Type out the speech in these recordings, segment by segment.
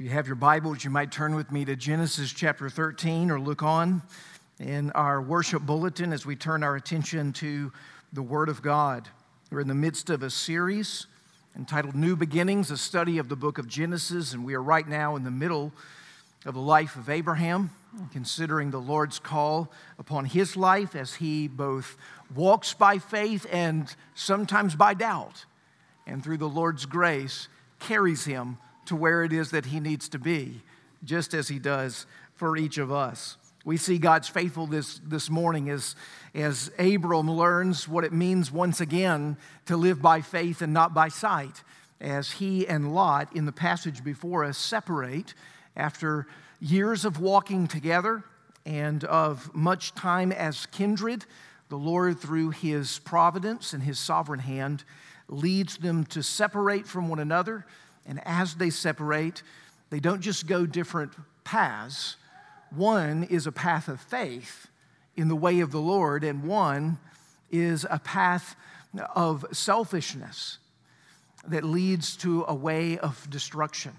If you have your Bibles, you might turn with me to Genesis chapter 13 or look on in our worship bulletin as we turn our attention to the Word of God. We're in the midst of a series entitled New Beginnings, a study of the book of Genesis, and we are right now in the middle of the life of Abraham, considering the Lord's call upon his life as he both walks by faith and sometimes by doubt, and through the Lord's grace carries him to where it is that he needs to be, just as he does for each of us. We see God's faithfulness this morning as, as Abram learns what it means once again to live by faith and not by sight, as he and Lot in the passage before us separate after years of walking together and of much time as kindred. The Lord, through his providence and his sovereign hand, leads them to separate from one another and as they separate, they don't just go different paths. One is a path of faith in the way of the Lord, and one is a path of selfishness that leads to a way of destruction.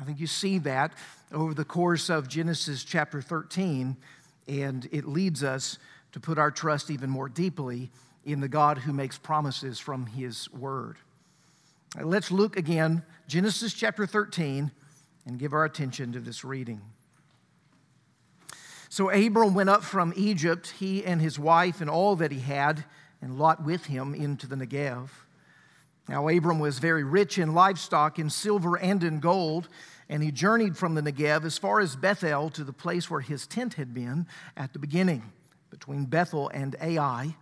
I think you see that over the course of Genesis chapter 13, and it leads us to put our trust even more deeply in the God who makes promises from his word. Let's look again, Genesis chapter 13, and give our attention to this reading. So Abram went up from Egypt, he and his wife and all that he had, and Lot with him into the Negev. Now Abram was very rich in livestock, in silver and in gold, and he journeyed from the Negev as far as Bethel to the place where his tent had been at the beginning, between Bethel and Ai,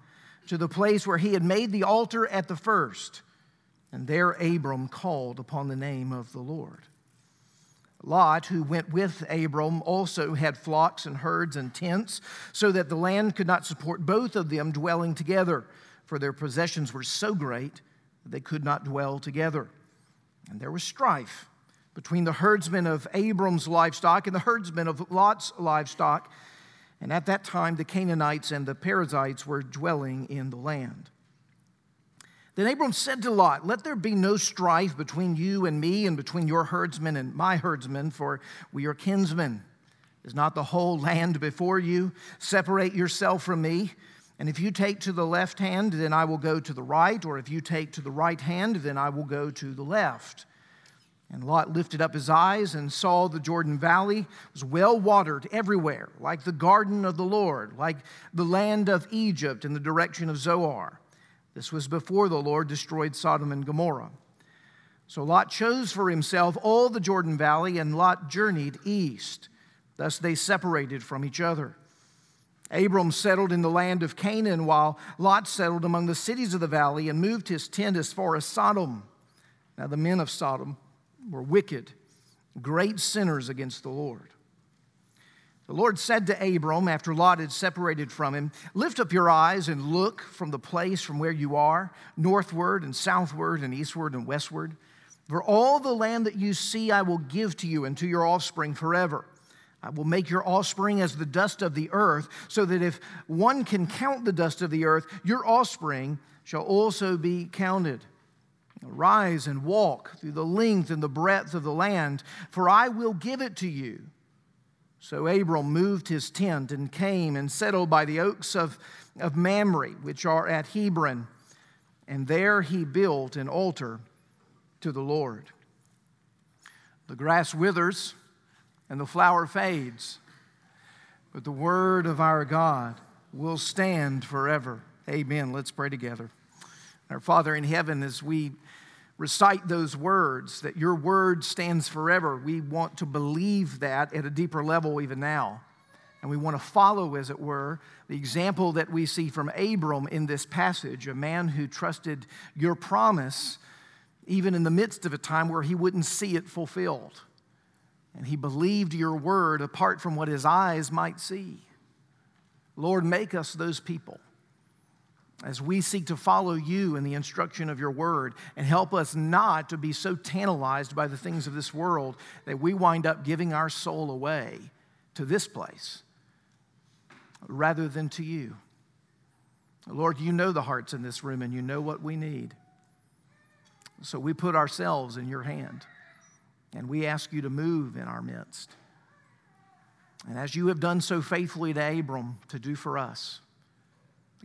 to the place where he had made the altar at the first and there Abram called upon the name of the Lord. Lot, who went with Abram, also had flocks and herds and tents, so that the land could not support both of them dwelling together, for their possessions were so great that they could not dwell together. And there was strife between the herdsmen of Abram's livestock and the herdsmen of Lot's livestock. And at that time, the Canaanites and the Perizzites were dwelling in the land. Then Abram said to Lot, Let there be no strife between you and me, and between your herdsmen and my herdsmen, for we are kinsmen. Is not the whole land before you? Separate yourself from me. And if you take to the left hand, then I will go to the right, or if you take to the right hand, then I will go to the left. And Lot lifted up his eyes and saw the Jordan Valley was well watered everywhere, like the garden of the Lord, like the land of Egypt in the direction of Zoar. This was before the Lord destroyed Sodom and Gomorrah. So Lot chose for himself all the Jordan Valley, and Lot journeyed east. Thus they separated from each other. Abram settled in the land of Canaan, while Lot settled among the cities of the valley and moved his tent as far as Sodom. Now the men of Sodom were wicked, great sinners against the Lord. The Lord said to Abram after Lot had separated from him, Lift up your eyes and look from the place from where you are, northward and southward and eastward and westward. For all the land that you see, I will give to you and to your offspring forever. I will make your offspring as the dust of the earth, so that if one can count the dust of the earth, your offspring shall also be counted. Rise and walk through the length and the breadth of the land, for I will give it to you so Abram moved his tent and came and settled by the oaks of, of Mamre, which are at Hebron. And there he built an altar to the Lord. The grass withers and the flower fades, but the word of our God will stand forever. Amen. Let's pray together. Our Father in heaven, as we recite those words, that your word stands forever. We want to believe that at a deeper level even now. And we want to follow, as it were, the example that we see from Abram in this passage, a man who trusted your promise even in the midst of a time where he wouldn't see it fulfilled. And he believed your word apart from what his eyes might see. Lord, make us those people as we seek to follow you in the instruction of your word and help us not to be so tantalized by the things of this world that we wind up giving our soul away to this place rather than to you. Lord, you know the hearts in this room and you know what we need. So we put ourselves in your hand. And we ask you to move in our midst. And as you have done so faithfully to Abram to do for us,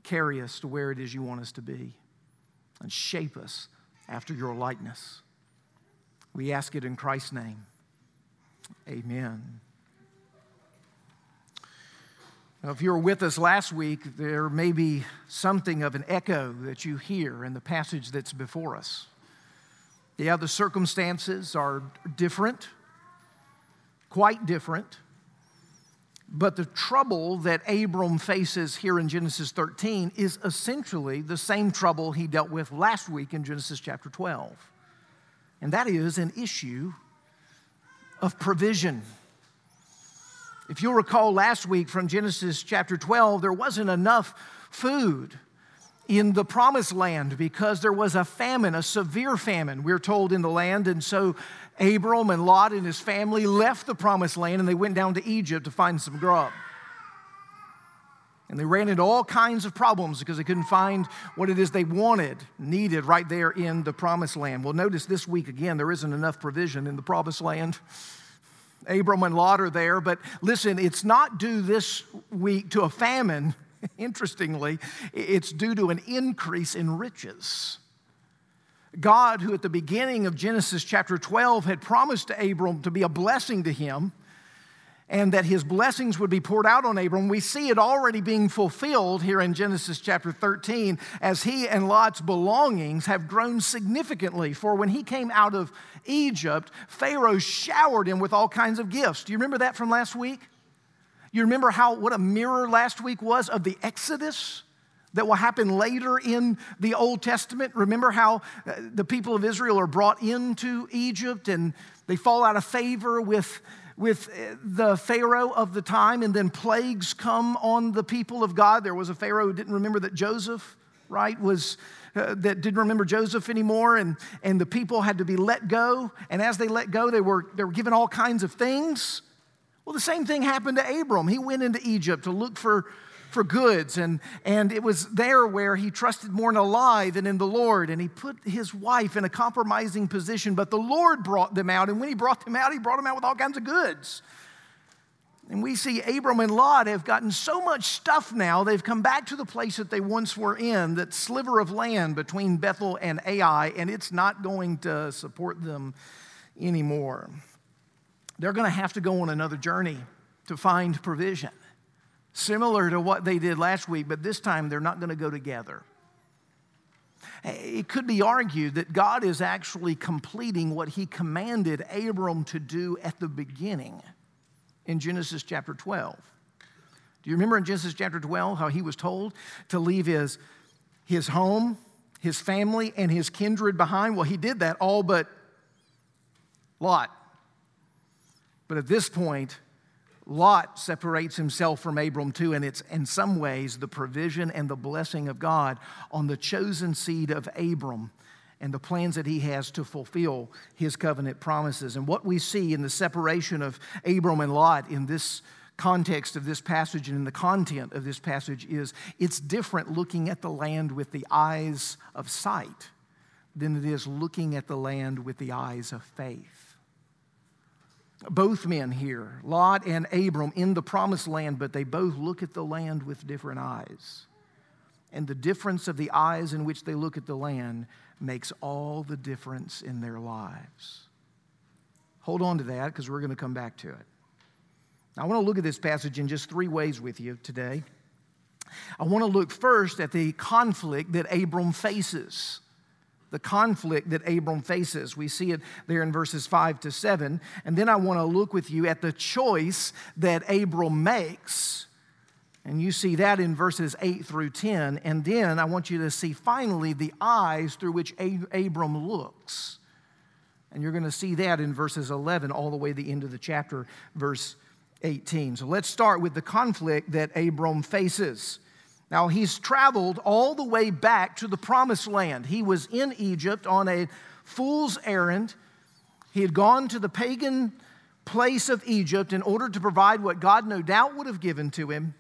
carry us to where it is you want us to be and shape us after your likeness. We ask it in Christ's name. Amen. Now, if you were with us last week, there may be something of an echo that you hear in the passage that's before us. Yeah, the circumstances are different, quite different. But the trouble that Abram faces here in Genesis 13 is essentially the same trouble he dealt with last week in Genesis chapter 12. And that is an issue of provision. If you'll recall last week from Genesis chapter 12, there wasn't enough food in the promised land because there was a famine, a severe famine, we're told in the land. And so Abram and Lot and his family left the promised land and they went down to Egypt to find some grub. And they ran into all kinds of problems because they couldn't find what it is they wanted, needed right there in the promised land. Well, notice this week again, there isn't enough provision in the promised land. Abram and Lot are there, but listen, it's not due this week to a famine Interestingly, it's due to an increase in riches. God, who at the beginning of Genesis chapter 12 had promised to Abram to be a blessing to him and that his blessings would be poured out on Abram, we see it already being fulfilled here in Genesis chapter 13 as he and Lot's belongings have grown significantly. For when he came out of Egypt, Pharaoh showered him with all kinds of gifts. Do you remember that from last week? You remember how what a mirror last week was of the Exodus that will happen later in the Old Testament? Remember how uh, the people of Israel are brought into Egypt and they fall out of favor with with uh, the Pharaoh of the time, and then plagues come on the people of God. There was a Pharaoh who didn't remember that Joseph, right, was uh, that didn't remember Joseph anymore, and, and the people had to be let go. And as they let go, they were, they were given all kinds of things. Well, the same thing happened to Abram. He went into Egypt to look for, for goods, and, and it was there where he trusted more in a lie than in the Lord. And he put his wife in a compromising position, but the Lord brought them out. And when he brought them out, he brought them out with all kinds of goods. And we see Abram and Lot have gotten so much stuff now, they've come back to the place that they once were in, that sliver of land between Bethel and Ai, and it's not going to support them anymore they're going to have to go on another journey to find provision, similar to what they did last week, but this time they're not going to go together. It could be argued that God is actually completing what he commanded Abram to do at the beginning in Genesis chapter 12. Do you remember in Genesis chapter 12 how he was told to leave his, his home, his family, and his kindred behind? Well, he did that all but Lot. But at this point, Lot separates himself from Abram too, and it's in some ways the provision and the blessing of God on the chosen seed of Abram and the plans that he has to fulfill his covenant promises. And what we see in the separation of Abram and Lot in this context of this passage and in the content of this passage is it's different looking at the land with the eyes of sight than it is looking at the land with the eyes of faith both men here, Lot and Abram, in the promised land, but they both look at the land with different eyes. And the difference of the eyes in which they look at the land makes all the difference in their lives. Hold on to that because we're going to come back to it. I want to look at this passage in just three ways with you today. I want to look first at the conflict that Abram faces the conflict that Abram faces. We see it there in verses 5 to 7. And then I want to look with you at the choice that Abram makes. And you see that in verses 8 through 10. And then I want you to see finally the eyes through which Abram looks. And you're going to see that in verses 11 all the way to the end of the chapter, verse 18. So let's start with the conflict that Abram faces. Now, he's traveled all the way back to the promised land. He was in Egypt on a fool's errand. He had gone to the pagan place of Egypt in order to provide what God no doubt would have given to him.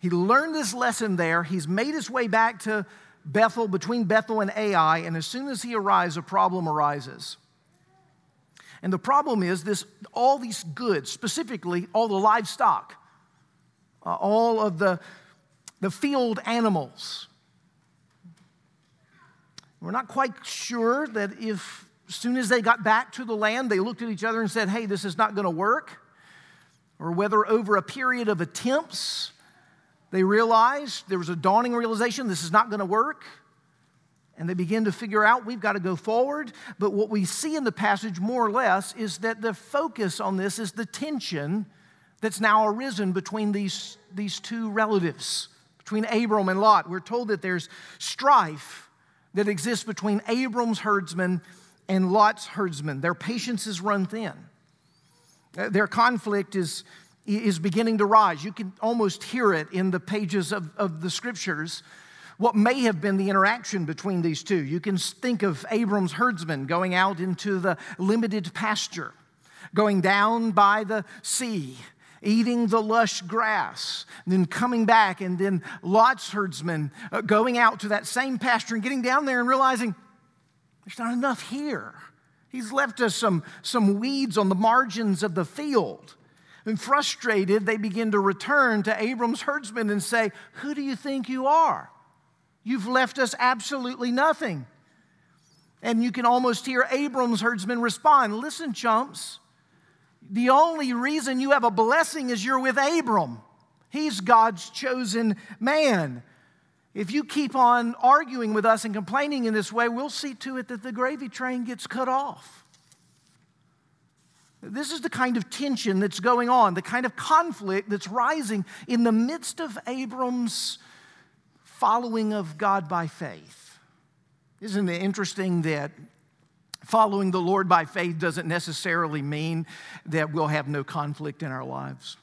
He learned this lesson there. He's made his way back to Bethel, between Bethel and Ai, and as soon as he arrives, a problem arises. And the problem is this all these goods, specifically all the livestock, uh, all of the, the field animals. We're not quite sure that if as soon as they got back to the land, they looked at each other and said, Hey, this is not going to work. Or whether over a period of attempts, they realized there was a dawning realization this is not going to work. And they begin to figure out we've got to go forward. But what we see in the passage, more or less, is that the focus on this is the tension that's now arisen between these, these two relatives, between Abram and Lot. We're told that there's strife that exists between Abram's herdsmen and Lot's herdsmen. Their patience is run thin. Uh, their conflict is, is beginning to rise. You can almost hear it in the pages of, of the scriptures. What may have been the interaction between these two. You can think of Abram's herdsmen going out into the limited pasture, going down by the sea, eating the lush grass, then coming back, and then Lot's herdsmen uh, going out to that same pasture and getting down there and realizing there's not enough here. He's left us some, some weeds on the margins of the field. And frustrated, they begin to return to Abram's herdsmen and say, Who do you think you are? You've left us absolutely nothing. And you can almost hear Abram's herdsmen respond Listen, chumps, the only reason you have a blessing is you're with Abram. He's God's chosen man. If you keep on arguing with us and complaining in this way, we'll see to it that the gravy train gets cut off. This is the kind of tension that's going on, the kind of conflict that's rising in the midst of Abram's following of God by faith. Isn't it interesting that following the Lord by faith doesn't necessarily mean that we'll have no conflict in our lives?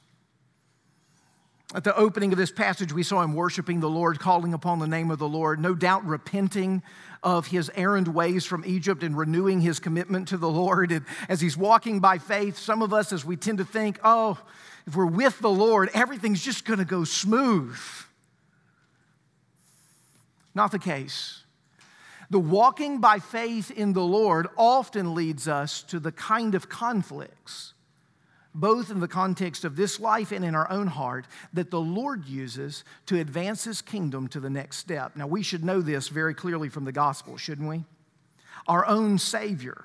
At the opening of this passage, we saw him worshiping the Lord, calling upon the name of the Lord, no doubt repenting of his errand ways from Egypt and renewing his commitment to the Lord. And as he's walking by faith, some of us, as we tend to think, oh, if we're with the Lord, everything's just going to go smooth. Not the case. The walking by faith in the Lord often leads us to the kind of conflicts both in the context of this life and in our own heart, that the Lord uses to advance his kingdom to the next step. Now, we should know this very clearly from the gospel, shouldn't we? Our own Savior,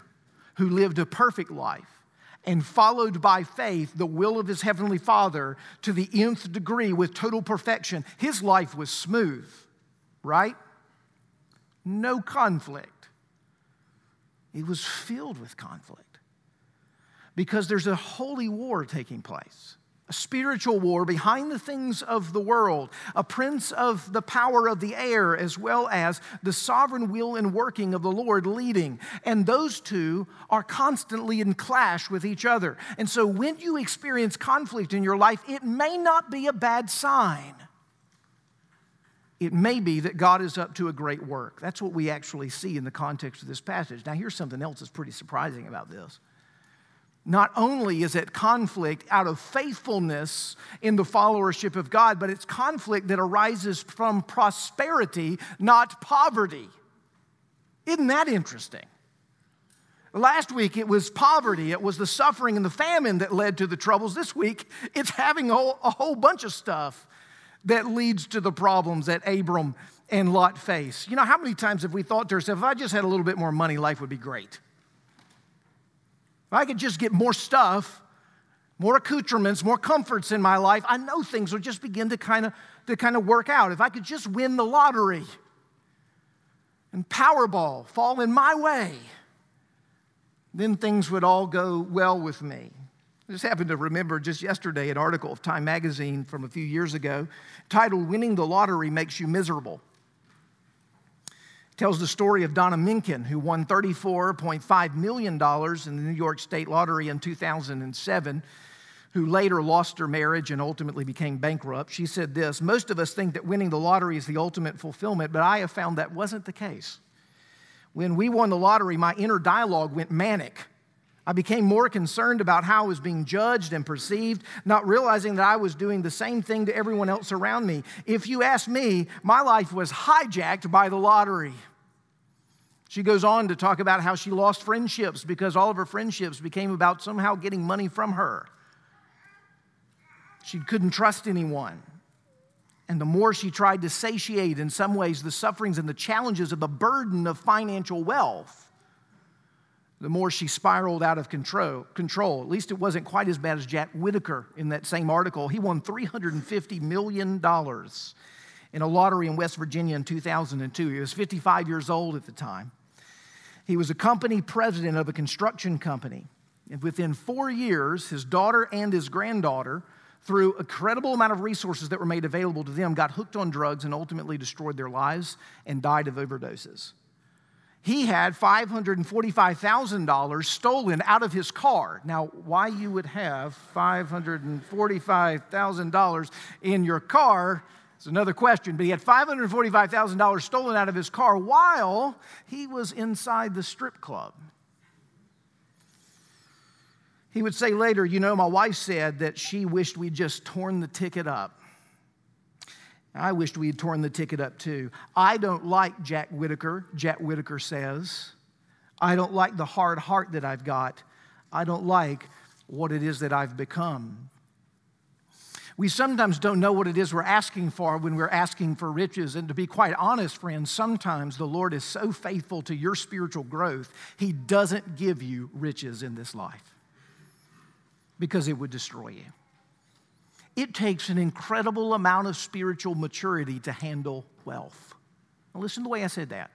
who lived a perfect life and followed by faith the will of his heavenly Father to the nth degree with total perfection, his life was smooth, right? No conflict. It was filled with conflict because there's a holy war taking place. A spiritual war behind the things of the world, a prince of the power of the air, as well as the sovereign will and working of the Lord leading. And those two are constantly in clash with each other. And so when you experience conflict in your life, it may not be a bad sign. It may be that God is up to a great work. That's what we actually see in the context of this passage. Now, here's something else that's pretty surprising about this. Not only is it conflict out of faithfulness in the followership of God, but it's conflict that arises from prosperity, not poverty. Isn't that interesting? Last week it was poverty, it was the suffering and the famine that led to the troubles. This week it's having a whole, a whole bunch of stuff that leads to the problems that Abram and Lot face. You know, how many times have we thought to ourselves, if I just had a little bit more money, life would be great? If I could just get more stuff, more accoutrements, more comforts in my life, I know things would just begin to kind of to kind of work out. If I could just win the lottery and Powerball fall in my way, then things would all go well with me. I just happened to remember just yesterday an article of Time magazine from a few years ago titled Winning the Lottery Makes You Miserable It tells the story of Donna Mikkin, who won $34.5 million in the New York State Lottery in 2007, who later lost her marriage and ultimately became bankrupt. She said this Most of us think that winning the lottery is the ultimate fulfillment, but I have found that wasn't the case. When we won the lottery, my inner dialogue went manic. I became more concerned about how I was being judged and perceived, not realizing that I was doing the same thing to everyone else around me. If you ask me, my life was hijacked by the lottery. She goes on to talk about how she lost friendships because all of her friendships became about somehow getting money from her. She couldn't trust anyone. And the more she tried to satiate, in some ways, the sufferings and the challenges of the burden of financial wealth, the more she spiraled out of control. control. At least it wasn't quite as bad as Jack Whittaker in that same article. He won $350 million in a lottery in West Virginia in 2002. He was 55 years old at the time. He was a company president of a construction company. And within four years, his daughter and his granddaughter, through a credible amount of resources that were made available to them, got hooked on drugs and ultimately destroyed their lives and died of overdoses he had $545,000 stolen out of his car. Now, why you would have $545,000 in your car is another question, but he had $545,000 stolen out of his car while he was inside the strip club. He would say later, You know, my wife said that she wished we'd just torn the ticket up. I wished we had torn the ticket up too. I don't like Jack Whittaker, Jack Whittaker says. I don't like the hard heart that I've got. I don't like what it is that I've become. We sometimes don't know what it is we're asking for when we're asking for riches. And to be quite honest, friends, sometimes the Lord is so faithful to your spiritual growth, He doesn't give you riches in this life because it would destroy you. It takes an incredible amount of spiritual maturity to handle wealth. Now, listen to the way I said that.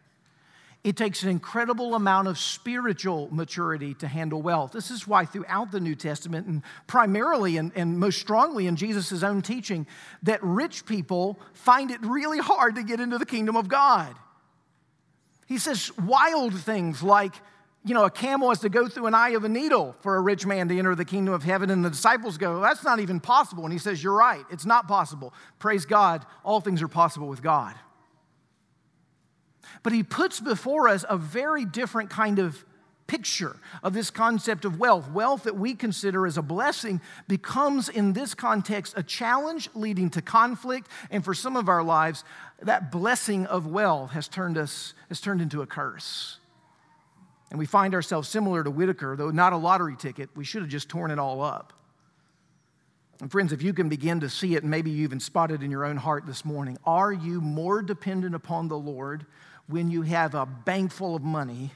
It takes an incredible amount of spiritual maturity to handle wealth. This is why, throughout the New Testament, and primarily and, and most strongly in Jesus' own teaching, that rich people find it really hard to get into the kingdom of God. He says wild things like, you know, a camel has to go through an eye of a needle for a rich man to enter the kingdom of heaven. And the disciples go, That's not even possible. And he says, You're right. It's not possible. Praise God. All things are possible with God. But he puts before us a very different kind of picture of this concept of wealth. Wealth that we consider as a blessing becomes, in this context, a challenge leading to conflict. And for some of our lives, that blessing of wealth has turned us has turned into a curse. And we find ourselves similar to Whittaker, though not a lottery ticket, we should have just torn it all up. And friends, if you can begin to see it, and maybe you even spot it in your own heart this morning, are you more dependent upon the Lord when you have a bank full of money?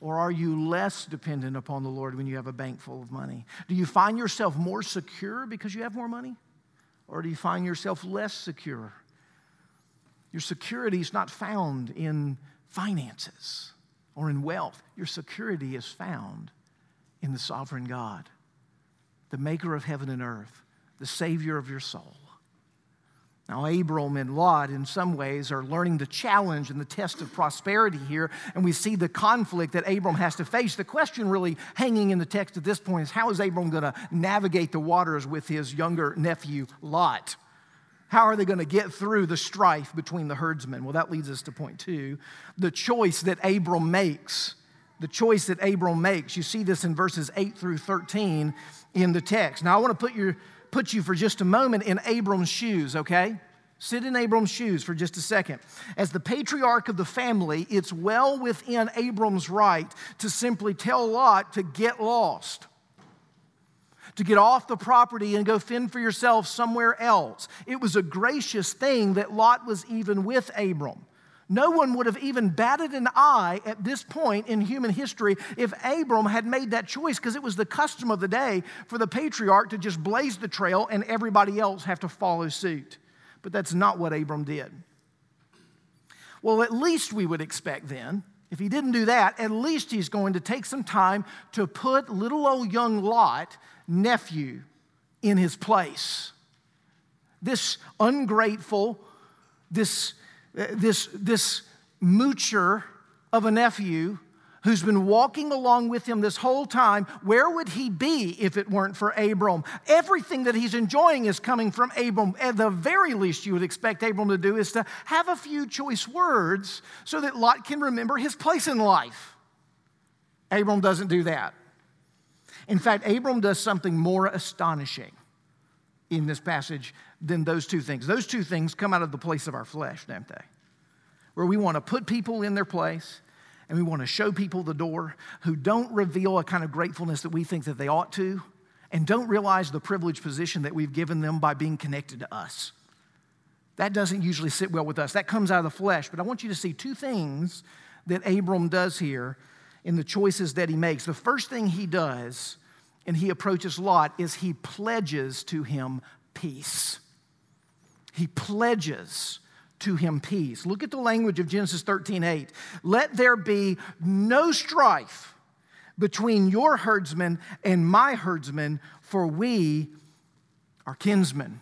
Or are you less dependent upon the Lord when you have a bank full of money? Do you find yourself more secure because you have more money? Or do you find yourself less secure? Your security is not found in finances or in wealth. Your security is found in the sovereign God, the maker of heaven and earth, the savior of your soul. Now, Abram and Lot, in some ways, are learning the challenge and the test of prosperity here, and we see the conflict that Abram has to face. The question, really hanging in the text at this point, is how is Abram going to navigate the waters with his younger nephew, Lot? How are they going to get through the strife between the herdsmen? Well, that leads us to point two the choice that Abram makes. The choice that Abram makes. You see this in verses 8 through 13 in the text. Now, I want to put, your, put you for just a moment in Abram's shoes, okay? Sit in Abram's shoes for just a second. As the patriarch of the family, it's well within Abram's right to simply tell Lot to get lost to get off the property and go fend for yourself somewhere else. It was a gracious thing that Lot was even with Abram. No one would have even batted an eye at this point in human history if Abram had made that choice because it was the custom of the day for the patriarch to just blaze the trail and everybody else have to follow suit. But that's not what Abram did. Well, at least we would expect then, if he didn't do that, at least he's going to take some time to put little old young Lot nephew in his place. This ungrateful, this, this, this moocher of a nephew who's been walking along with him this whole time, where would he be if it weren't for Abram? Everything that he's enjoying is coming from Abram. At the very least, you would expect Abram to do is to have a few choice words so that Lot can remember his place in life. Abram doesn't do that. In fact, Abram does something more astonishing in this passage than those two things. Those two things come out of the place of our flesh, don't they? Where we want to put people in their place and we want to show people the door who don't reveal a kind of gratefulness that we think that they ought to and don't realize the privileged position that we've given them by being connected to us. That doesn't usually sit well with us. That comes out of the flesh. But I want you to see two things that Abram does here in the choices that he makes. The first thing he does, and he approaches Lot, is he pledges to him peace. He pledges to him peace. Look at the language of Genesis 13 8. Let there be no strife between your herdsmen and my herdsmen, for we are kinsmen.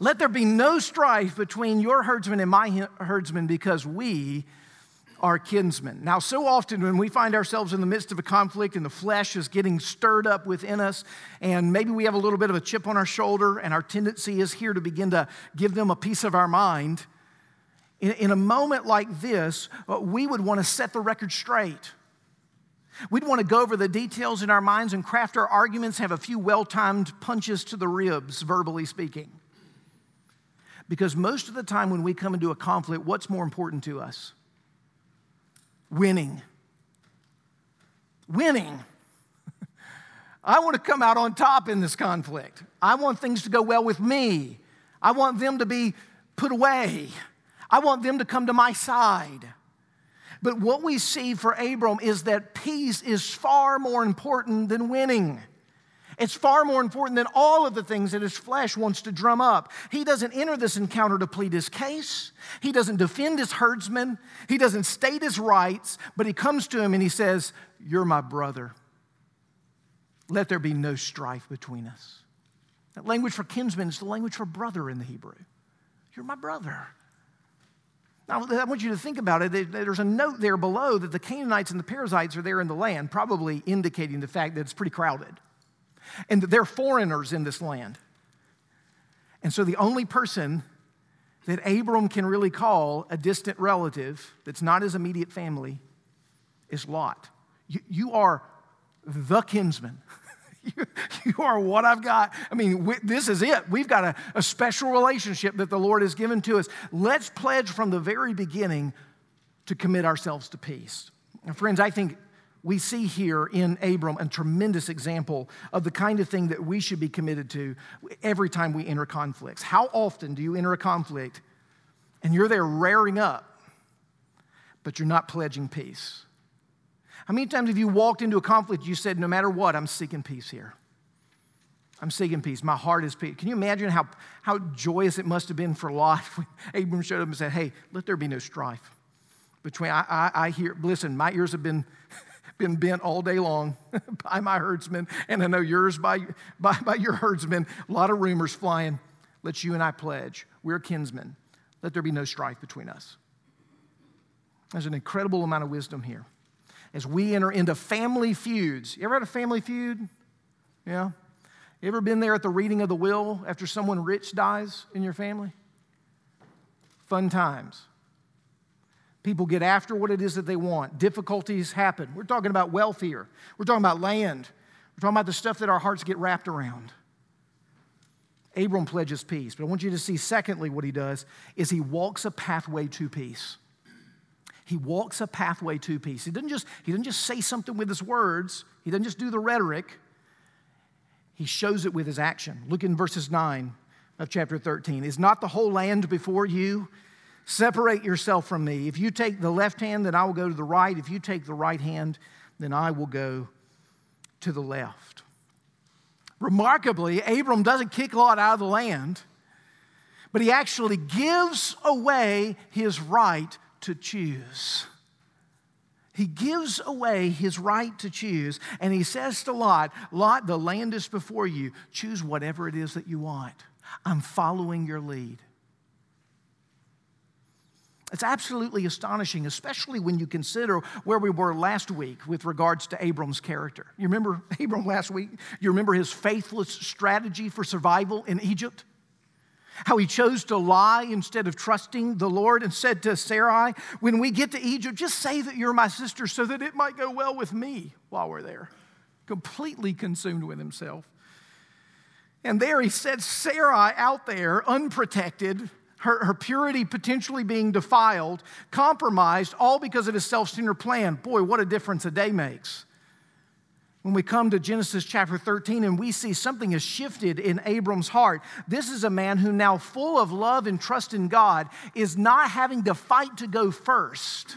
Let there be no strife between your herdsmen and my herdsmen, because we are kinsmen. Now, so often when we find ourselves in the midst of a conflict and the flesh is getting stirred up within us, and maybe we have a little bit of a chip on our shoulder, and our tendency is here to begin to give them a piece of our mind, in, in a moment like this, uh, we would want to set the record straight. We'd want to go over the details in our minds and craft our arguments, have a few well timed punches to the ribs, verbally speaking. Because most of the time when we come into a conflict, what's more important to us? Winning. Winning. I want to come out on top in this conflict. I want things to go well with me. I want them to be put away. I want them to come to my side. But what we see for Abram is that peace is far more important than winning. It's far more important than all of the things that his flesh wants to drum up. He doesn't enter this encounter to plead his case. He doesn't defend his herdsmen. He doesn't state his rights, but he comes to him and he says, You're my brother. Let there be no strife between us. That language for kinsman is the language for brother in the Hebrew. You're my brother. Now, I want you to think about it. There's a note there below that the Canaanites and the Perizzites are there in the land, probably indicating the fact that it's pretty crowded and they're foreigners in this land. And so the only person that Abram can really call a distant relative that's not his immediate family is Lot. You, you are the kinsman. you, you, are what I've got. I mean, we, this is it. We've got a, a special relationship that the Lord has given to us. Let's pledge from the very beginning to commit ourselves to peace. And friends, I think we see here in Abram a tremendous example of the kind of thing that we should be committed to every time we enter conflicts. How often do you enter a conflict and you're there raring up, but you're not pledging peace? How many times have you walked into a conflict, you said, no matter what, I'm seeking peace here? I'm seeking peace. My heart is peace. Can you imagine how, how joyous it must have been for Lot when Abram showed up and said, Hey, let there be no strife between, I, I, I hear, listen, my ears have been been bent all day long by my herdsmen, and I know yours by, by, by your herdsmen. A lot of rumors flying. Let you and I pledge. We're kinsmen. Let there be no strife between us. There's an incredible amount of wisdom here. As we enter into family feuds, you ever had a family feud? Yeah? You ever been there at the reading of the will after someone rich dies in your family? Fun times. People get after what it is that they want. Difficulties happen. We're talking about wealth here. We're talking about land. We're talking about the stuff that our hearts get wrapped around. Abram pledges peace. But I want you to see, secondly, what he does is he walks a pathway to peace. He walks a pathway to peace. He doesn't just, he doesn't just say something with his words, he doesn't just do the rhetoric, he shows it with his action. Look in verses 9 of chapter 13. Is not the whole land before you? Separate yourself from me. If you take the left hand, then I will go to the right. If you take the right hand, then I will go to the left. Remarkably, Abram doesn't kick Lot out of the land, but he actually gives away his right to choose. He gives away his right to choose, and he says to Lot, Lot, the land is before you. Choose whatever it is that you want. I'm following your lead. It's absolutely astonishing, especially when you consider where we were last week with regards to Abram's character. You remember Abram last week? You remember his faithless strategy for survival in Egypt? How he chose to lie instead of trusting the Lord and said to Sarai, When we get to Egypt, just say that you're my sister so that it might go well with me while we're there. Completely consumed with himself. And there he set Sarai out there, unprotected, her, her purity potentially being defiled, compromised, all because of his self centered plan. Boy, what a difference a day makes. When we come to Genesis chapter 13 and we see something has shifted in Abram's heart, this is a man who, now full of love and trust in God, is not having to fight to go first,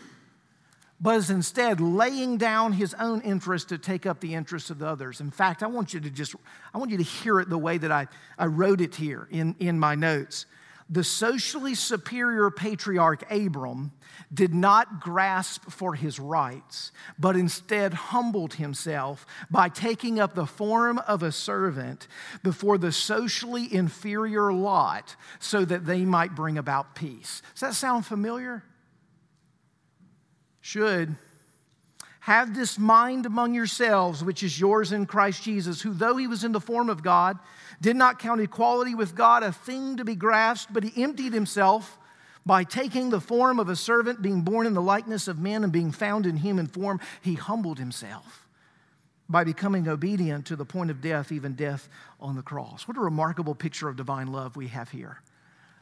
but is instead laying down his own interest to take up the interests of the others. In fact, I want you to just, I want you to hear it the way that I, I wrote it here in, in my notes the socially superior patriarch Abram did not grasp for his rights, but instead humbled himself by taking up the form of a servant before the socially inferior Lot so that they might bring about peace. Does that sound familiar? Should. Have this mind among yourselves, which is yours in Christ Jesus, who, though he was in the form of God, did not count equality with God a thing to be grasped, but he emptied himself by taking the form of a servant, being born in the likeness of men, and being found in human form. He humbled himself by becoming obedient to the point of death, even death on the cross. What a remarkable picture of divine love we have here.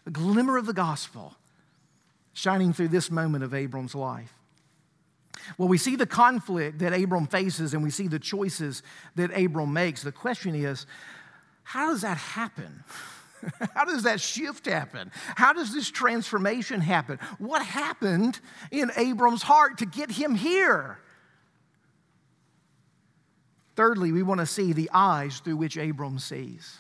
A glimmer of the gospel shining through this moment of Abram's life. Well, we see the conflict that Abram faces and we see the choices that Abram makes. The question is how does that happen? How does that shift happen? How does this transformation happen? What happened in Abram's heart to get him here? Thirdly, we want to see the eyes through which Abram sees.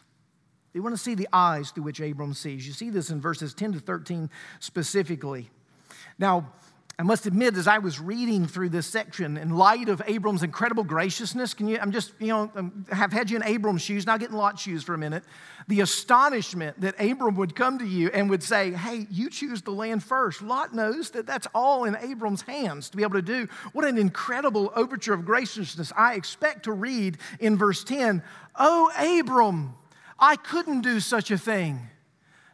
We want to see the eyes through which Abram sees. You see this in verses 10 to 13 specifically. Now, I must admit, as I was reading through this section, in light of Abram's incredible graciousness, can you, I'm just, you know, I have had you in Abram's shoes, now getting Lot's shoes for a minute. The astonishment that Abram would come to you and would say, Hey, you choose the land first. Lot knows that that's all in Abram's hands to be able to do. What an incredible overture of graciousness. I expect to read in verse 10, Oh, Abram, I couldn't do such a thing.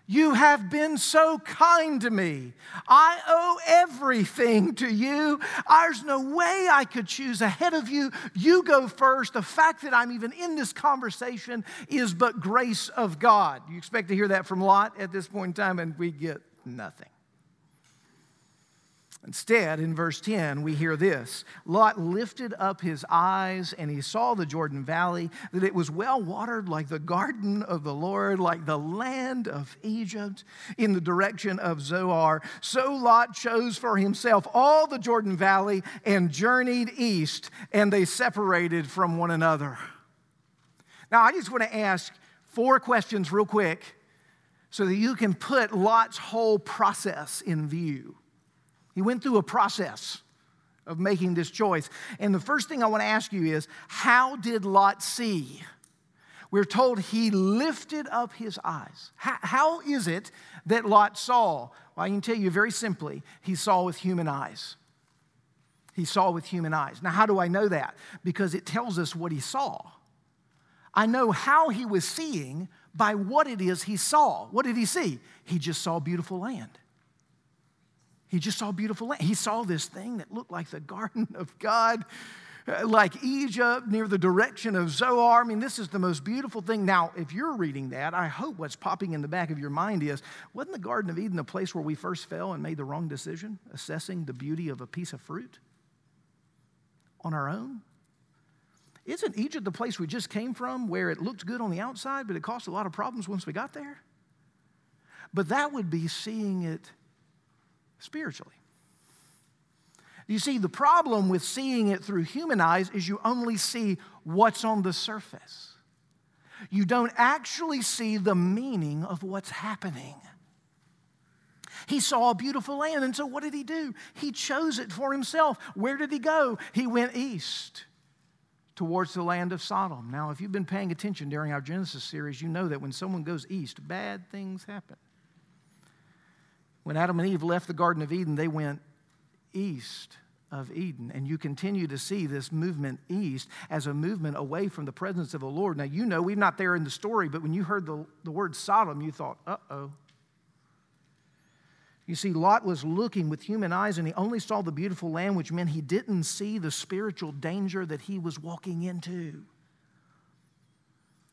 You have been so kind to me. I owe everything to you. There's no way I could choose ahead of you. You go first. The fact that I'm even in this conversation is but grace of God. You expect to hear that from Lot at this point in time, and we get nothing. Instead, in verse 10, we hear this Lot lifted up his eyes and he saw the Jordan Valley, that it was well watered like the garden of the Lord, like the land of Egypt in the direction of Zoar. So Lot chose for himself all the Jordan Valley and journeyed east, and they separated from one another. Now, I just want to ask four questions real quick so that you can put Lot's whole process in view. He went through a process of making this choice. And the first thing I want to ask you is how did Lot see? We're told he lifted up his eyes. How, how is it that Lot saw? Well, I can tell you very simply, he saw with human eyes. He saw with human eyes. Now, how do I know that? Because it tells us what he saw. I know how he was seeing by what it is he saw. What did he see? He just saw beautiful land. He just saw beautiful land. He saw this thing that looked like the garden of God, uh, like Egypt, near the direction of Zoar. I mean, this is the most beautiful thing. Now, if you're reading that, I hope what's popping in the back of your mind is wasn't the Garden of Eden the place where we first fell and made the wrong decision, assessing the beauty of a piece of fruit on our own? Isn't Egypt the place we just came from where it looked good on the outside, but it caused a lot of problems once we got there? But that would be seeing it spiritually. You see, the problem with seeing it through human eyes is you only see what's on the surface. You don't actually see the meaning of what's happening. He saw a beautiful land, and so what did he do? He chose it for himself. Where did he go? He went east towards the land of Sodom. Now, if you've been paying attention during our Genesis series, you know that when someone goes east, bad things happen. When Adam and Eve left the Garden of Eden, they went east of Eden. And you continue to see this movement east as a movement away from the presence of the Lord. Now, you know, we're not there in the story, but when you heard the, the word Sodom, you thought, uh oh. You see, Lot was looking with human eyes and he only saw the beautiful land, which meant he didn't see the spiritual danger that he was walking into.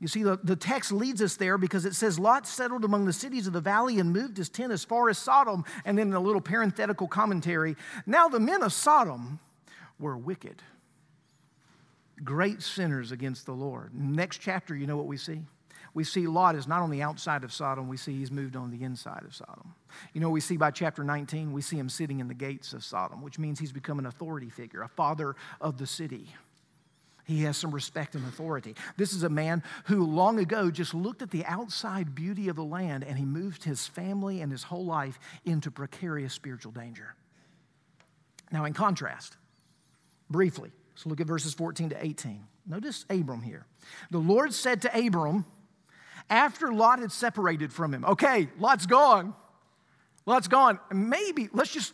You see, the, the text leads us there because it says Lot settled among the cities of the valley and moved his tent as far as Sodom. And then a little parenthetical commentary. Now the men of Sodom were wicked, great sinners against the Lord. Next chapter, you know what we see? We see Lot is not on the outside of Sodom, we see he's moved on the inside of Sodom. You know, we see by chapter 19, we see him sitting in the gates of Sodom, which means he's become an authority figure, a father of the city. He has some respect and authority. This is a man who long ago just looked at the outside beauty of the land and he moved his family and his whole life into precarious spiritual danger. Now, in contrast, briefly, so look at verses 14 to 18. Notice Abram here. The Lord said to Abram, after Lot had separated from him, okay, Lot's gone. Lot's gone. Maybe, let's just,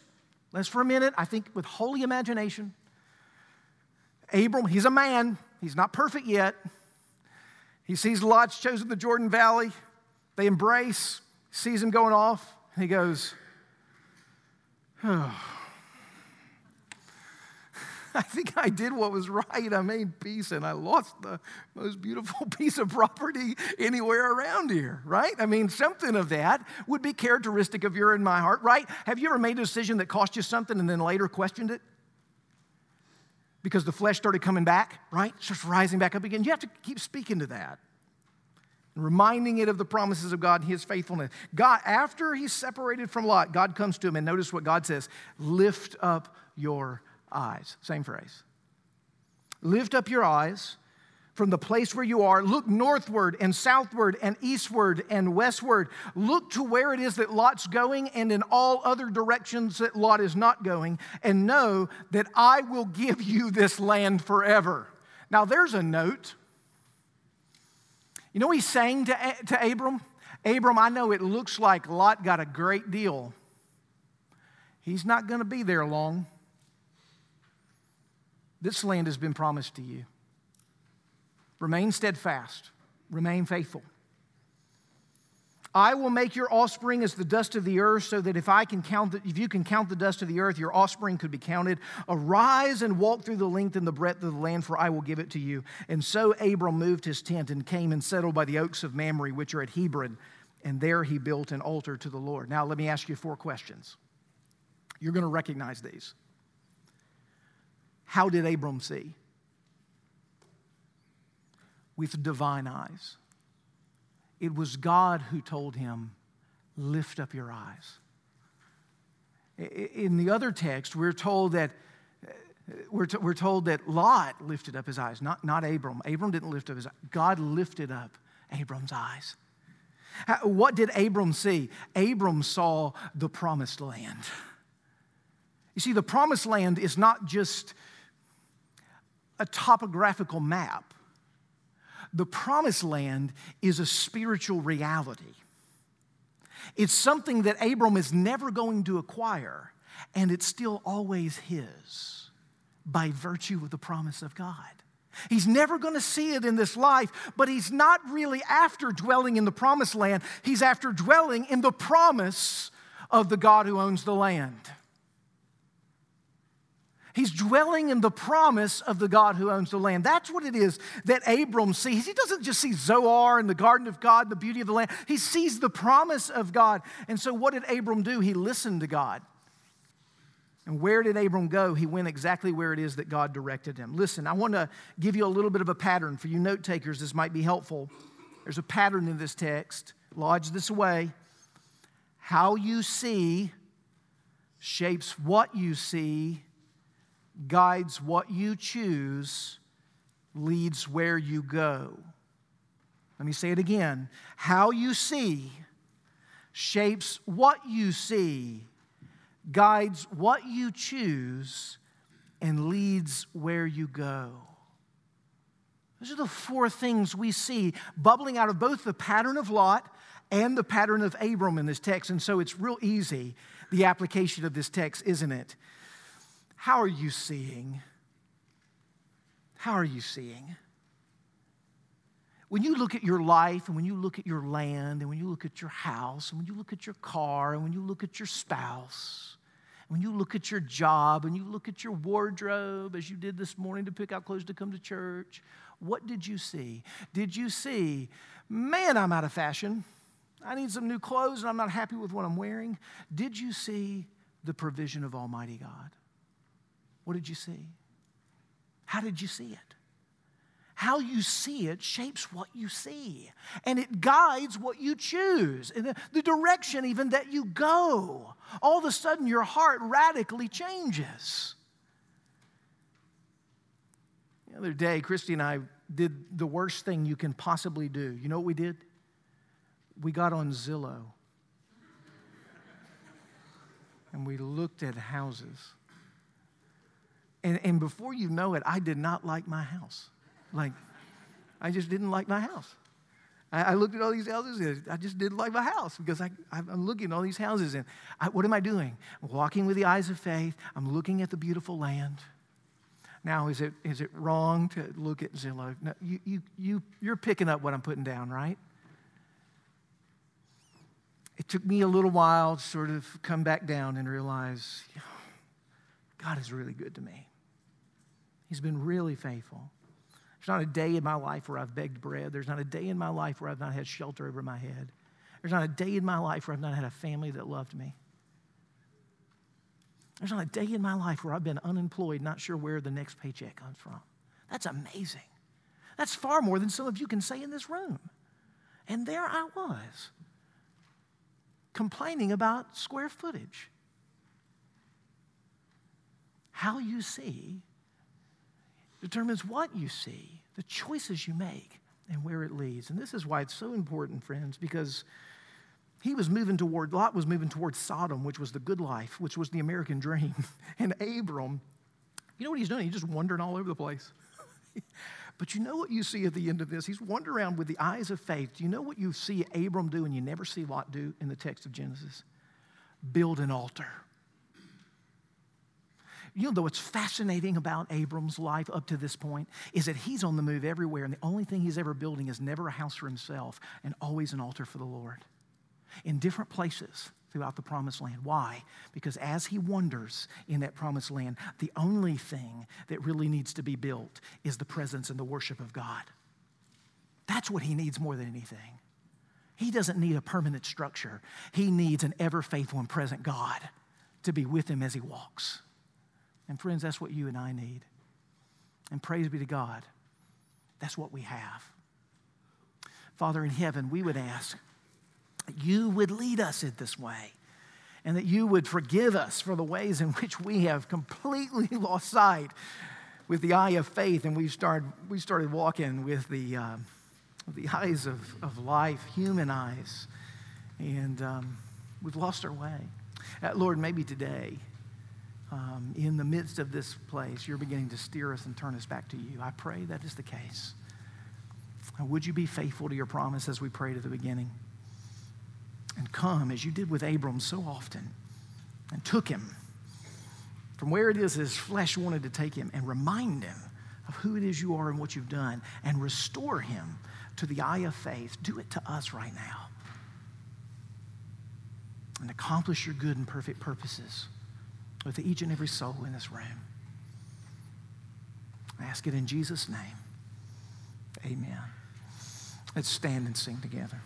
let's for a minute, I think with holy imagination, Abram, he's a man, he's not perfect yet. He sees Lot's chosen the Jordan Valley. They embrace, sees him going off, and he goes, oh. I think I did what was right. I made peace and I lost the most beautiful piece of property anywhere around here, right? I mean, something of that would be characteristic of your and my heart, right? Have you ever made a decision that cost you something and then later questioned it? Because the flesh started coming back, right? Starts rising back up again. You have to keep speaking to that. Reminding it of the promises of God and his faithfulness. God, after he's separated from Lot, God comes to him and notice what God says lift up your eyes. Same phrase. Lift up your eyes from the place where you are, look northward and southward and eastward and westward. Look to where it is that Lot's going and in all other directions that Lot is not going, and know that I will give you this land forever. Now, there's a note. You know, he's saying to, to Abram, Abram, I know it looks like Lot got a great deal. He's not going to be there long. This land has been promised to you. Remain steadfast, remain faithful. I will make your offspring as the dust of the earth, so that if I can count, the, if you can count the dust of the earth, your offspring could be counted. Arise and walk through the length and the breadth of the land, for I will give it to you. And so Abram moved his tent and came and settled by the oaks of Mamre, which are at Hebron, and there he built an altar to the Lord. Now let me ask you four questions. You're going to recognize these. How did Abram see? With divine eyes. It was God who told him, Lift up your eyes. In the other text, we're told that. We're, we're told that Lot lifted up his eyes, not, not Abram. Abram didn't lift up his eyes. God lifted up Abram's eyes. What did Abram see? Abram saw the promised land. You see, the promised land is not just a topographical map the promised land is a spiritual reality. It's something that Abram is never going to acquire, and it's still always his by virtue of the promise of God. He's never going to see it in this life, but he's not really after dwelling in the promised land. He's after dwelling in the promise of the God who owns the land. He's dwelling in the promise of the God who owns the land. That's what it is that Abram sees. He doesn't just see Zoar and the garden of God, and the beauty of the land. He sees the promise of God. And so, what did Abram do? He listened to God. And where did Abram go? He went exactly where it is that God directed him. Listen, I want to give you a little bit of a pattern. For you note takers, this might be helpful. There's a pattern in this text. Lodge this away. How you see shapes what you see guides what you choose, leads where you go. Let me say it again. How you see shapes what you see, guides what you choose, and leads where you go. Those are the four things we see bubbling out of both the pattern of Lot and the pattern of Abram in this text. And so it's real easy, the application of this text, isn't it? How are you seeing? How are you seeing? When you look at your life and when you look at your land and when you look at your house and when you look at your car and when you look at your spouse and When you look at your job and you look at your wardrobe as you did this morning to pick out clothes to come to church, what did you see? Did you see, man, I'm out of fashion? I need some new clothes and I'm not happy with what I'm wearing. Did you see the provision of Almighty God? What did you see? How did you see it? How you see it shapes what you see, and it guides what you choose, and the, direction even that you go. All of a sudden, your heart radically changes. The other day, Christy and I did the worst thing you can possibly do. You know what we did? we got on Zillow and we looked at houses. And, and before you know it, I did not like my house. Like, I just didn't like my house. I, I looked at all these houses and I just didn't like my house because I, I'm looking at all these houses and I, what am I doing? I'm walking with the eyes of faith. I'm looking at the beautiful land. Now, is it, is it wrong to look at Zillow? No, you, you, you, you're picking up what I'm putting down, right? it took me a little while to sort of come back down and realize God is really good to me. He's been really faithful. There's not a day in my life where I've begged bread. There's not a day in my life where I've not had shelter over my head. There's not a day in my life where I've not had a family that loved me. There's not a day in my life where I've been unemployed, not sure where the next paycheck comes from. That's amazing. That's far more than some of you can say in this room. And there I was complaining about square footage. How you see determines what you see, the choices you make, and where it leads. And this is why it's so important, friends, because he was moving toward, Lot was moving towards Sodom, which was the good life, which was the American dream. And Abram, you know what he's doing? He's just wandering all over the place. But you know what you see at the end of this? He's wandering around with the eyes of faith. Do you know what you see Abram do and you never see Lot do in the text of Genesis? Build an altar. You know, what's fascinating about Abram's life up to this point is that he's on the move everywhere, and the only thing he's ever building is never a house for himself and always an altar for the Lord. In different places, throughout the promised land. Why? Because as he wanders in that promised land, the only thing that really needs to be built is the presence and the worship of God. That's what he needs more than anything. He doesn't need a permanent structure, he needs an ever faithful and present God to be with him as he walks. And friends, that's what you and I need. And praise be to God, that's what we have. Father in heaven, we would ask that you would lead us in this way and that you would forgive us for the ways in which we have completely lost sight with the eye of faith and we started, we started walking with the, uh, the eyes of, of life, human eyes, and um, we've lost our way. Uh, Lord, maybe today, um, in the midst of this place, you're beginning to steer us and turn us back to you. I pray that is the case. Would you be faithful to your promise as we prayed at the beginning? and come as you did with Abram so often and took him from where it is his flesh wanted to take him and remind him of who it is you are and what you've done and restore him to the eye of faith. Do it to us right now. And accomplish your good and perfect purposes with each and every soul in this room. I ask it in Jesus' name. Amen. Let's stand and sing together.